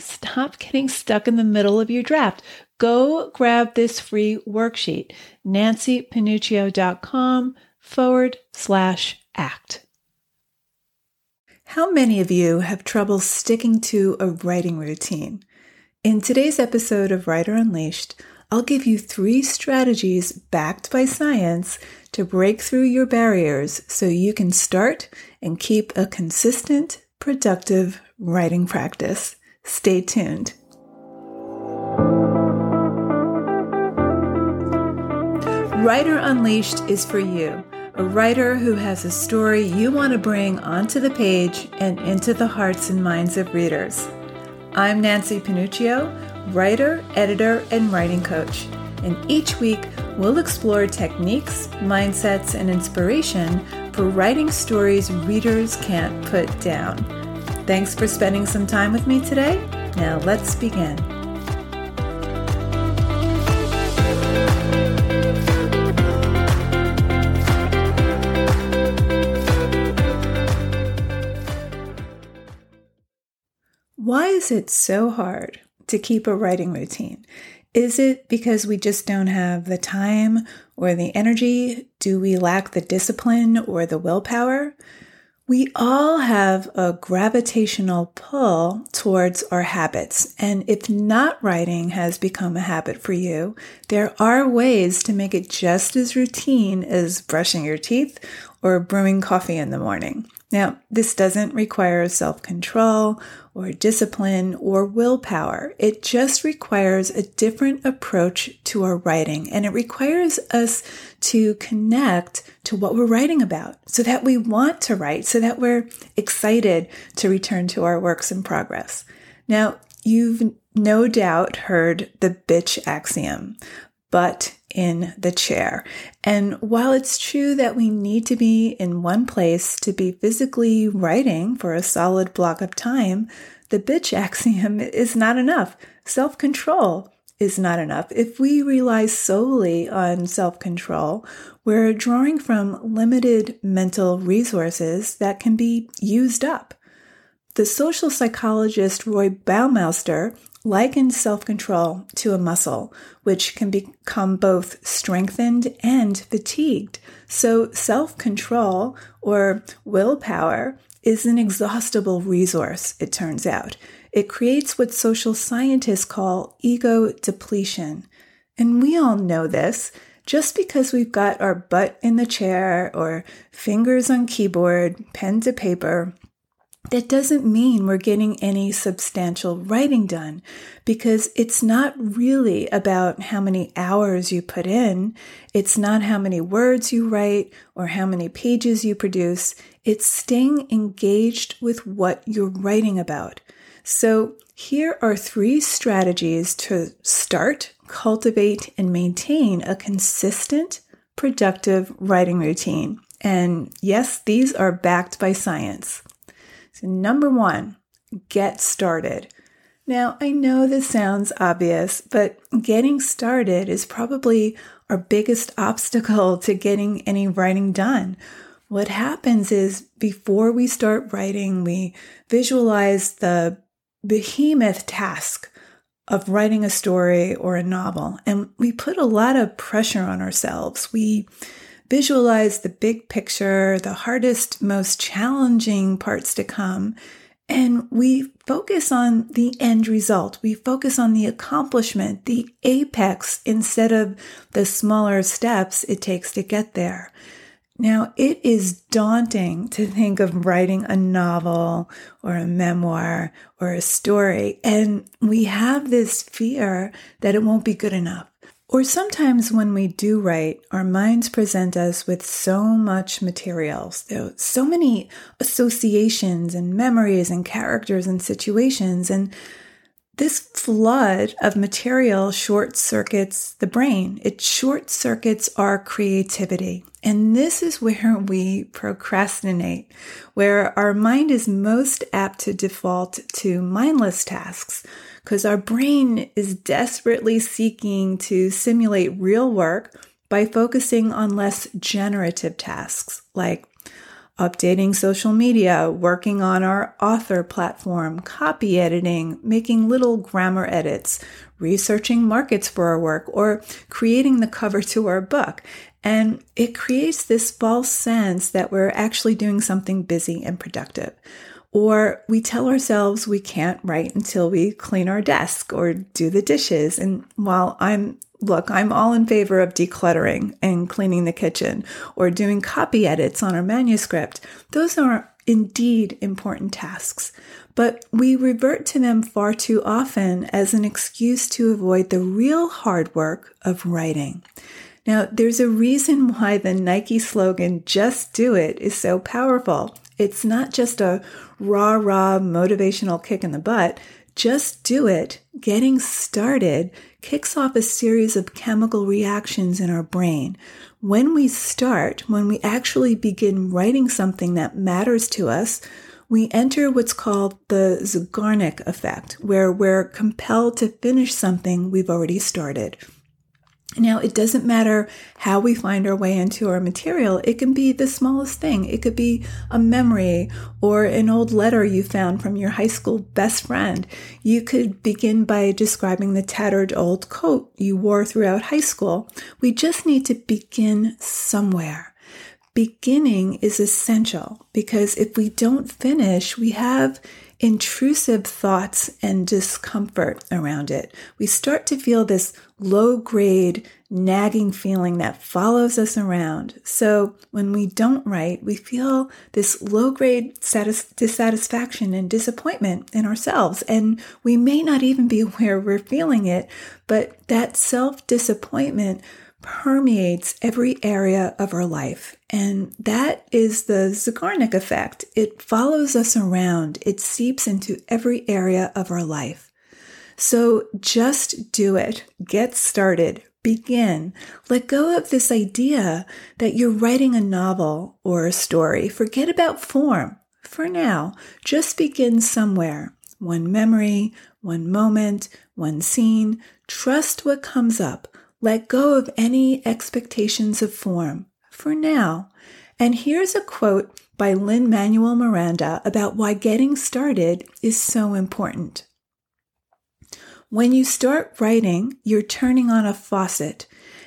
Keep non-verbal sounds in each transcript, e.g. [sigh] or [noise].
Stop getting stuck in the middle of your draft. Go grab this free worksheet, nancypanuccio.com forward slash act. How many of you have trouble sticking to a writing routine? In today's episode of Writer Unleashed, I'll give you three strategies backed by science to break through your barriers so you can start and keep a consistent, productive writing practice. Stay tuned. Writer Unleashed is for you, a writer who has a story you want to bring onto the page and into the hearts and minds of readers. I'm Nancy Panuccio, writer, editor, and writing coach. And each week, we'll explore techniques, mindsets, and inspiration for writing stories readers can't put down. Thanks for spending some time with me today. Now let's begin. Why is it so hard to keep a writing routine? Is it because we just don't have the time or the energy? Do we lack the discipline or the willpower? We all have a gravitational pull towards our habits. And if not writing has become a habit for you, there are ways to make it just as routine as brushing your teeth or brewing coffee in the morning. Now, this doesn't require self control or discipline or willpower. It just requires a different approach to our writing and it requires us to connect to what we're writing about so that we want to write, so that we're excited to return to our works in progress. Now, you've no doubt heard the bitch axiom, but in the chair. And while it's true that we need to be in one place to be physically writing for a solid block of time, the bitch [laughs] axiom is not enough. Self control is not enough. If we rely solely on self control, we're drawing from limited mental resources that can be used up. The social psychologist Roy Baumeister likened self control to a muscle, which can become both strengthened and fatigued. So, self control or willpower is an exhaustible resource, it turns out. It creates what social scientists call ego depletion. And we all know this. Just because we've got our butt in the chair or fingers on keyboard, pen to paper, that doesn't mean we're getting any substantial writing done because it's not really about how many hours you put in. It's not how many words you write or how many pages you produce. It's staying engaged with what you're writing about. So here are three strategies to start, cultivate, and maintain a consistent, productive writing routine. And yes, these are backed by science. So, number one, get started. Now, I know this sounds obvious, but getting started is probably our biggest [laughs] obstacle to getting any writing done. What happens is before we start writing, we visualize the behemoth task of writing a story or a novel, and we put a lot of pressure on ourselves. We visualize the big picture, the hardest, most challenging parts to come. And we focus on the end result. We focus on the accomplishment, the apex, instead of the smaller steps it takes to get there. Now, it is daunting to think of writing a novel or a memoir or a story. And we have this fear that it won't be good enough Or sometimes when we do write, our minds present us with so much material, so many associations and memories and characters and situations. And this flood of material short circuits the brain. It short circuits our creativity. And this is where we procrastinate, where our mind is most apt to default to mindless tasks because our brain is desperately seeking to simulate real work by focusing on less generative tasks like updating social media, working on our author platform, copy editing, making little grammar edits, researching markets for our work, or creating the cover to our book. And it creates this false sense that we're actually doing something busy and productive. Or we tell ourselves we can't write until we clean our desk or do the dishes. And while I'm, look, I'm all in favor of decluttering and cleaning the kitchen or doing copy edits on our manuscript, those are indeed important tasks. But we revert to them far too often as an excuse to avoid the real hard work of writing. Now, there's a reason why the Nike slogan, just do it, is so powerful. It's not just a rah rah motivational kick in the butt. Just do it. Getting started kicks off a series of chemical reactions in our brain. When we start, when we actually begin writing something that matters to us, we enter what's called the Zeigarnik effect, where we're compelled to finish something we've already started. Now, it doesn't matter how we find our way into our material. It can be the smallest thing. It could be a memory or an old letter you found from your high school best friend. You could begin by describing the tattered old coat you wore throughout high school. We just need to begin somewhere. Beginning is essential because if we don't finish, we have intrusive thoughts and discomfort around it. We start to feel this low grade, nagging feeling that follows us around. So when we don't write, we feel this low grade satis- dissatisfaction and disappointment in ourselves. And we may not even be [laughs] aware we're feeling it, but that self disappointment permeates every area of our life. And that is the Zeigarnik effect. It follows us around, it seeps into every area of our life. So just do it. Get started. Begin. Let go of this idea that you're writing a novel or a story. Forget about form. For now, just begin somewhere. One memory, one moment, one scene. Trust what comes up. Let go of any expectations of form for now. And here's a quote by Lin-Manuel Miranda about why getting started is so important. When you start writing, you're turning on a faucet.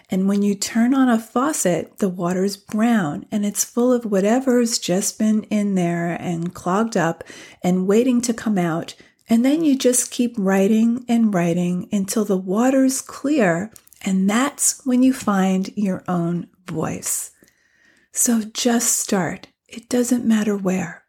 And when you turn on a faucet, the water's brown and it's full of whatever's just been in there and clogged up and waiting to come out. And then you just keep writing and writing until the water's clear and that's when you find your own voice. So just start. It doesn't matter where.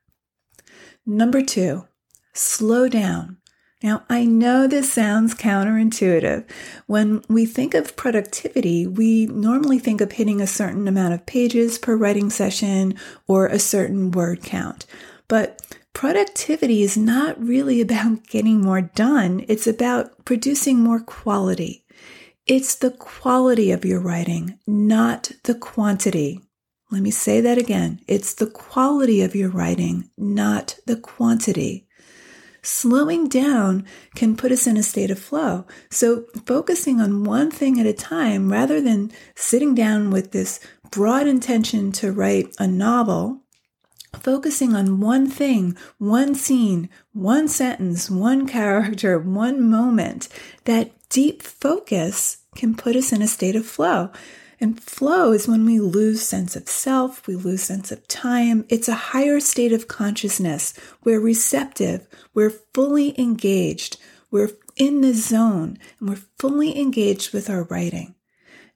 Number two, slow down. Now, I know this sounds counterintuitive. When we think of productivity, we normally think of hitting a certain amount of pages per writing session or a certain word count. But productivity is not really about [laughs] getting more done, it's about producing more quality. It's the quality of your writing, not the quantity. Let me say that again. It's the quality of your writing, not the quantity. Slowing down can put us in a state of flow. So, focusing on one thing at a time rather than sitting down with this broad intention to write a novel, focusing on one thing, one scene, one sentence, one [laughs] character, one moment, that deep focus can put us in a state of flow. And flow is when we lose sense of self, we lose sense of time. It's a higher state of consciousness. We're receptive, we're fully engaged, we're in the zone, and we're fully engaged with our writing.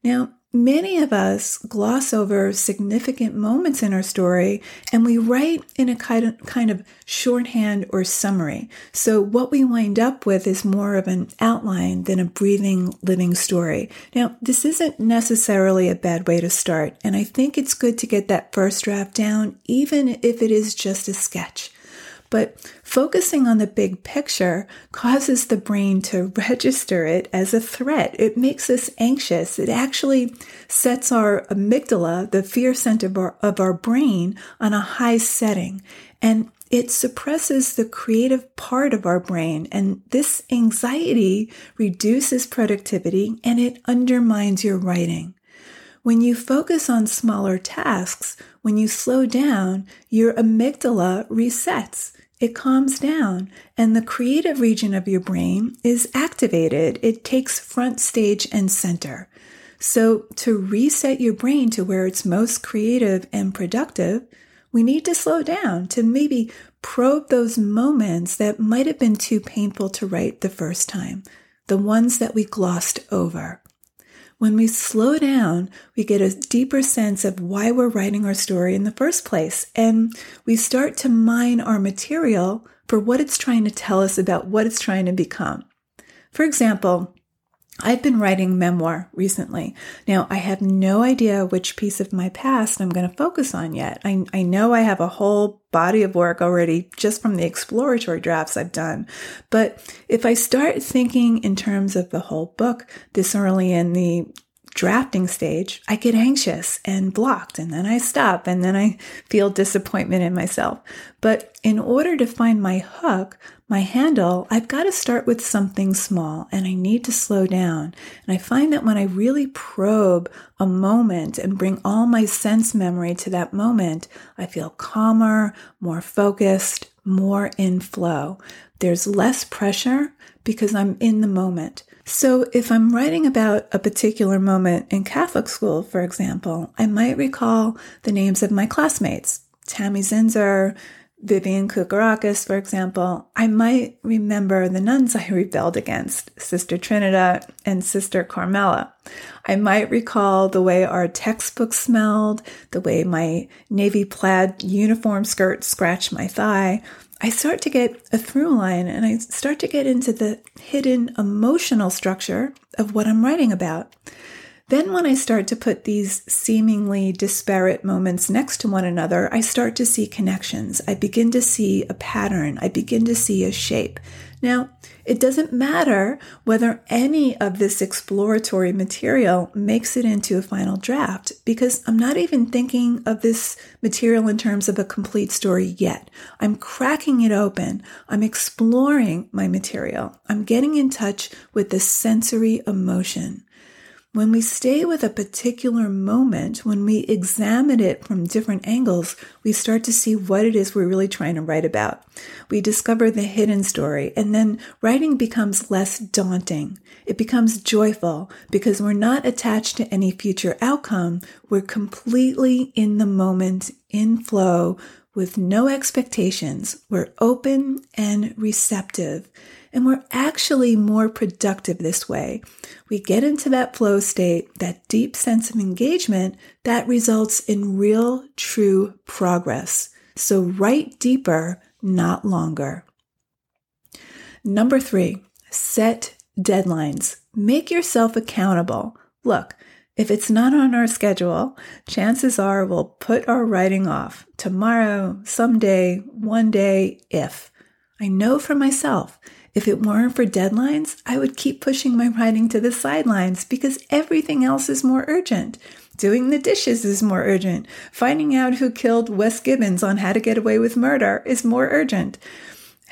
Now, many of us gloss over significant moments in our story and we write in a kind of, kind of shorthand or summary. So what we wind up with is more of an outline than a breathing, living story. Now, this isn't necessarily a bad way to start, and I think it's good to get that first draft down, even if it is just a sketch. But focusing on the big picture causes the brain to register it as a threat. It makes us anxious. It actually sets our amygdala, the fear center of our, of our brain, on a high setting. And it suppresses the creative part of our brain. And this anxiety reduces productivity and it undermines your writing. When you focus on smaller tasks, when you slow down, your amygdala resets it calms down and the creative region of your brain is activated. It takes front stage and center. So to reset your brain to where it's most creative and productive, we need to slow down to maybe probe those moments that might have been too painful to write the first time, the ones that we glossed over. When we slow down, we get a deeper sense of why we're writing our story in the first place, and we start to mine our material for what it's trying to tell us about what it's trying to become. For example, I've been writing memoir recently. Now, I have no idea which piece of my past I'm going to focus on yet. I, I know I have a whole body of work already just from the exploratory drafts I've done. But if I start thinking in terms of the whole book this early in the drafting stage, I get anxious and blocked, and then I stop, and then I feel disappointment in myself. But in order to find my hook, my handle, I've got to start with something small and I need to slow down. And I find that when I really probe a moment and bring all my sense memory to that moment, I feel calmer, more focused, more in flow. There's less pressure because I'm in the moment. So, if I'm writing about a particular moment in Catholic school, for example, I might recall the names of my classmates, Tammy Zinzer, Vivian Kukarakis, for example. I might remember the nuns I [laughs] rebelled against, Sister Trinidad and Sister Carmela. I might recall the way our textbook smelled, the way my navy plaid uniform skirt scratched my thigh, I start to get a through line and I start to get into the hidden emotional structure of what I'm writing about. Then, when I start to put these seemingly disparate moments next to one another, I start to see connections. I begin to see a pattern. I begin to see a shape. Now, it doesn't matter whether any of this exploratory material makes it into a final draft because I'm not even thinking of this material in terms of a complete story yet. I'm cracking it open. I'm exploring my material. I'm getting in touch with the sensory emotion. When we stay with a particular moment, when we examine it from different angles, we start to see what it is we're really trying to write about. We discover the hidden story, and then writing becomes less daunting. It becomes joyful because we're not attached to any future outcome. We're completely in the moment, in flow, with no expectations. We're open and receptive. And we're actually more productive this way. We get into that flow state, that deep sense of engagement that results in real, true progress. So write deeper, not longer. Number three, set deadlines. Make yourself accountable. Look, if it's not on our schedule, chances are we'll put our writing off tomorrow, someday, one day, if. I know for myself if it weren't for deadlines, I would keep pushing my writing to the sidelines because everything else is more urgent. Doing the dishes is more urgent. Finding out who killed Wes Gibbins on How to Get Away with Murder is more urgent.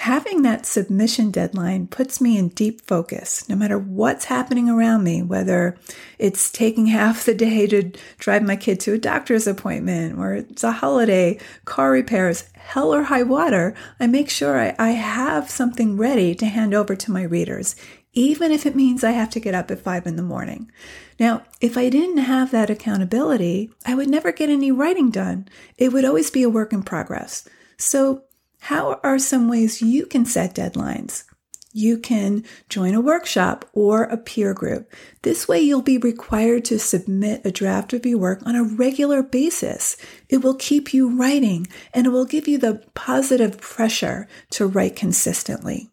Having that submission deadline puts me in deep focus, no matter what's happening around me, whether it's taking [laughs] half the day to drive my kid to a doctor's appointment or it's a holiday, car repairs, hell or high water, I make sure I, I have something ready to hand over to my readers, even if it means I have to get up at five in the morning. Now, if I didn't have that accountability, I would never get any writing done. It would always be a work in progress. So how are some ways you can set deadlines? You can join a workshop or a peer group. This way, you'll be required to submit a draft of your work on a regular basis. It will keep you writing and it will give you the positive pressure to write consistently.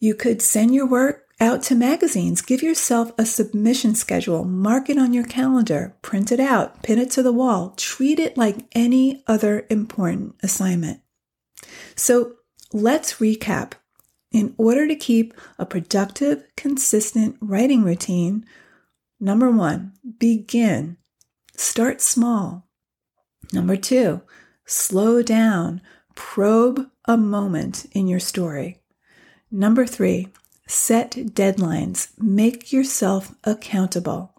You could send your work out to magazines. Give yourself a submission schedule, mark it on your calendar, print it out, pin it to the wall, treat it like any other important assignment. So let's recap. In order to keep a productive, consistent writing routine, number one, begin. Start small. Number two, slow down. Probe a moment in your story. Number three, Set deadlines. Make yourself accountable.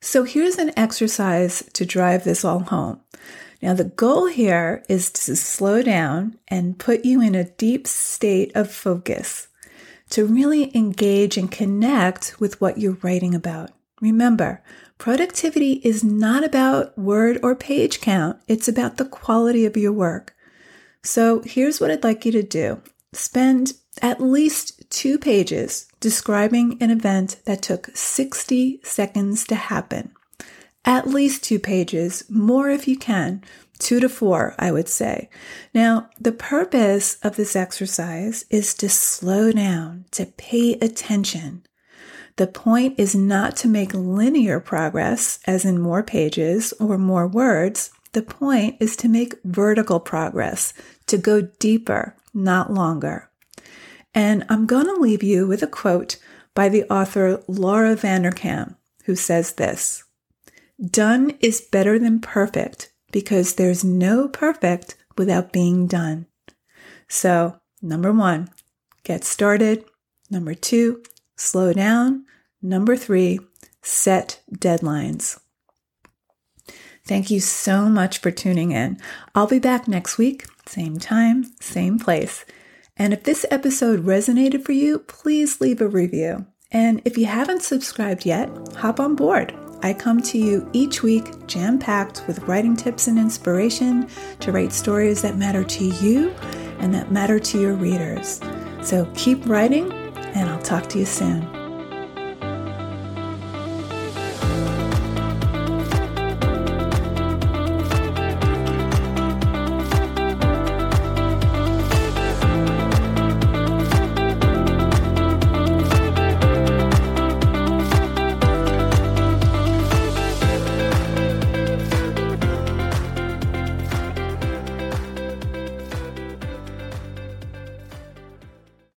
So here's an exercise to drive this all home. Now, the goal here is to slow down and put you in a deep state of focus to really engage and connect with what you're writing about. Remember, productivity is not about word or page count, it's about the quality of your work. So here's what I'd like you to do spend at least two pages describing an event that took 60 seconds to happen. At least two pages, more if you can, two to four, I would say. Now, the purpose of this exercise is to slow down, to pay attention. The point is not to make linear progress, as in more pages or more words. The point is to make vertical progress, to go deeper, not longer. And I'm going to leave you with a quote by the author Laura Vanderkam, who says this Done is better than perfect because there's no perfect without being done. So, number one, get started. Number two, slow down. Number three, set deadlines. Thank you so much for tuning in. I'll be back next week, same time, same place. And if this episode resonated for you, please leave a review. And if you haven't subscribed yet, hop on board. I come to you each week jam packed with writing tips and inspiration to write stories that matter to you and that matter to your readers. So keep writing, and I'll talk to you soon.